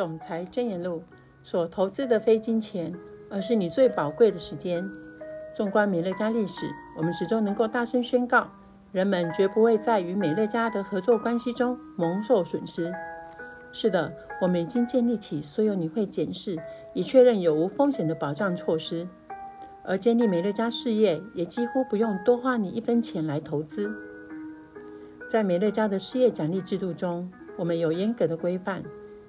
总裁箴言录所投资的非金钱，而是你最宝贵的时间。纵观美乐家历史，我们始终能够大声宣告：人们绝不会在与美乐家的合作关系中蒙受损失。是的，我们已经建立起所有你会检视以确认有无风险的保障措施，而建立美乐家事业也几乎不用多花你一分钱来投资。在美乐家的事业奖励制度中，我们有严格的规范，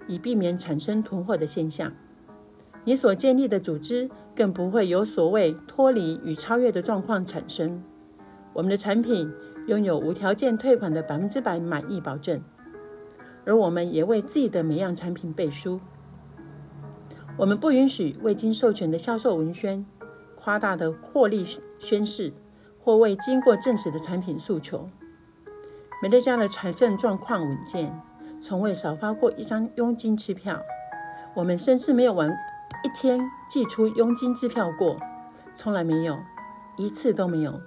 以避免产生囤货的现象。你所建立的组织更不会有所谓脱离与超越的状况产生。我们的产品拥有无条件退款的百分之百满意保证。而我们也为自己的每样产品背书。我们不允许未经授权的销售文宣、夸大的获利宣示或未经过证实的产品诉求。美乐家的财政状况稳健，从未少发过一张佣金支票。我们甚至没有玩一天寄出佣金支票过，从来没有，一次都没有。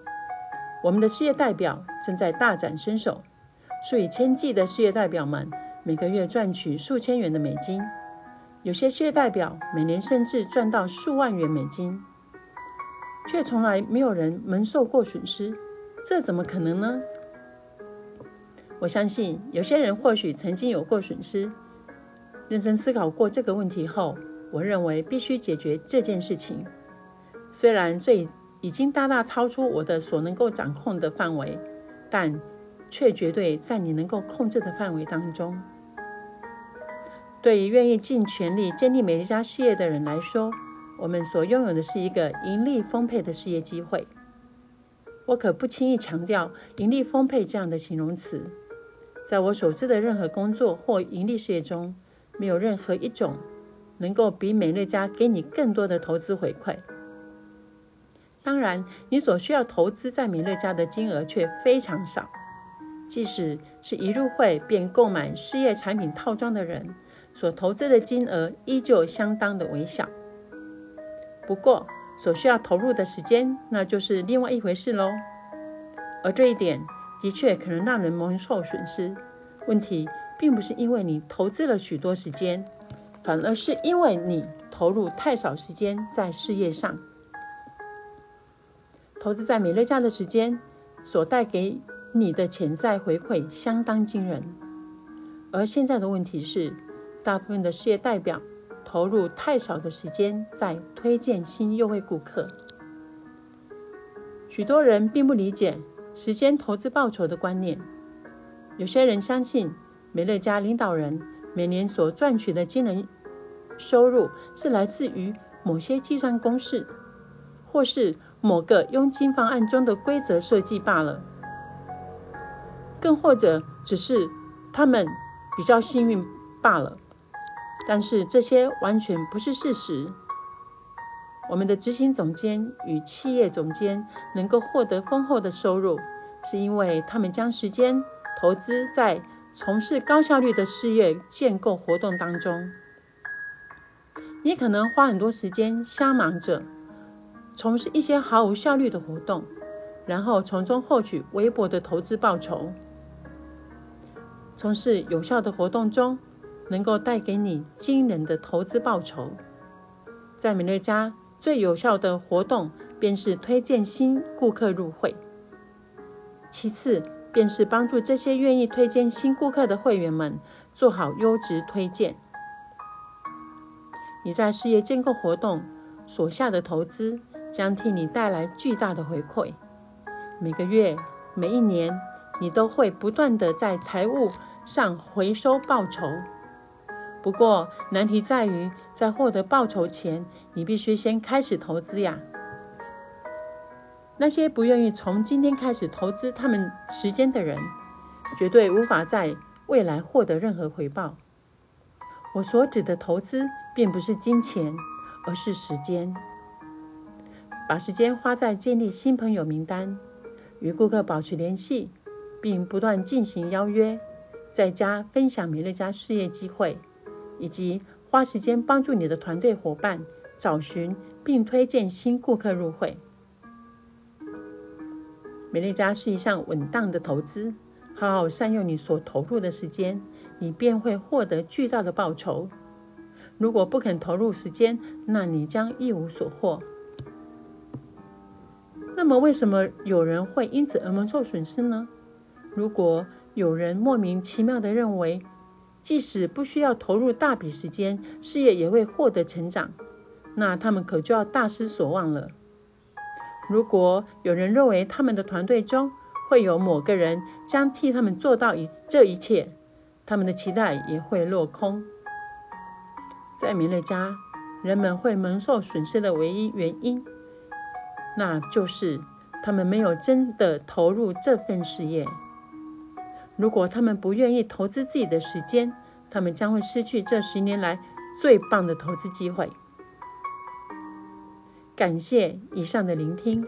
我们的事业代表正在大展身手，数以千计的事业代表们。每个月赚取数千元的美金，有些事业代表每年甚至赚到数万元美金，却从来没有人蒙受过损失，这怎么可能呢？我相信有些人或许曾经有过损失。认真思考过这个问题后，我认为必须解决这件事情。虽然这已经大大超出我的所能够掌控的范围，但却绝对在你能够控制的范围当中。对于愿意尽全力建立美乐家事业的人来说，我们所拥有的是一个盈利丰沛的事业机会。我可不轻易强调“盈利丰沛”这样的形容词。在我所知的任何工作或盈利事业中，没有任何一种能够比美乐家给你更多的投资回馈。当然，你所需要投资在美乐家的金额却非常少，即使是一入会便购买事业产品套装的人。所投资的金额依旧相当的微小，不过所需要投入的时间那就是另外一回事喽。而这一点的确可能让人蒙受损失。问题并不是因为你投资了许多时间，反而是因为你投入太少时间在事业上。投资在美乐家的时间所带给你的潜在回馈相当惊人，而现在的问题是。大部分的事业代表投入太少的时间在推荐新优惠顾客。许多人并不理解时间投资报酬的观念。有些人相信美乐家领导人每年所赚取的惊人收入是来自于某些计算公式，或是某个佣金方案中的规则设计罢了。更或者只是他们比较幸运罢了。但是这些完全不是事实。我们的执行总监与企业总监能够获得丰厚的收入，是因为他们将时间投资在从事高效率的事业建构活动当中。你可能花很多时间瞎忙着，从事一些毫无效率的活动，然后从中获取微薄的投资报酬。从事有效的活动中。能够带给你惊人的投资报酬。在美乐家最有效的活动便是推荐新顾客入会，其次便是帮助这些愿意推荐新顾客的会员们做好优质推荐。你在事业建构活动所下的投资将替你带来巨大的回馈。每个月、每一年，你都会不断的在财务上回收报酬。不过，难题在于，在获得报酬前，你必须先开始投资呀。那些不愿意从今天开始投资他们时间的人，绝对无法在未来获得任何回报。我所指的投资，并不是金钱，而是时间。把时间花在建立新朋友名单、与顾客保持联系，并不断进行邀约，在家分享美乐家事业机会。以及花时间帮助你的团队伙伴找寻并推荐新顾客入会。美乐家是一项稳当的投资，好好善用你所投入的时间，你便会获得巨大的报酬。如果不肯投入时间，那你将一无所获。那么，为什么有人会因此而蒙受损失呢？如果有人莫名其妙地认为，即使不需要投入大笔时间，事业也会获得成长，那他们可就要大失所望了。如果有人认为他们的团队中会有某个人将替他们做到一这一切，他们的期待也会落空。在美乐家，人们会蒙受损失的唯一原因，那就是他们没有真的投入这份事业。如果他们不愿意投资自己的时间，他们将会失去这十年来最棒的投资机会。感谢以上的聆听。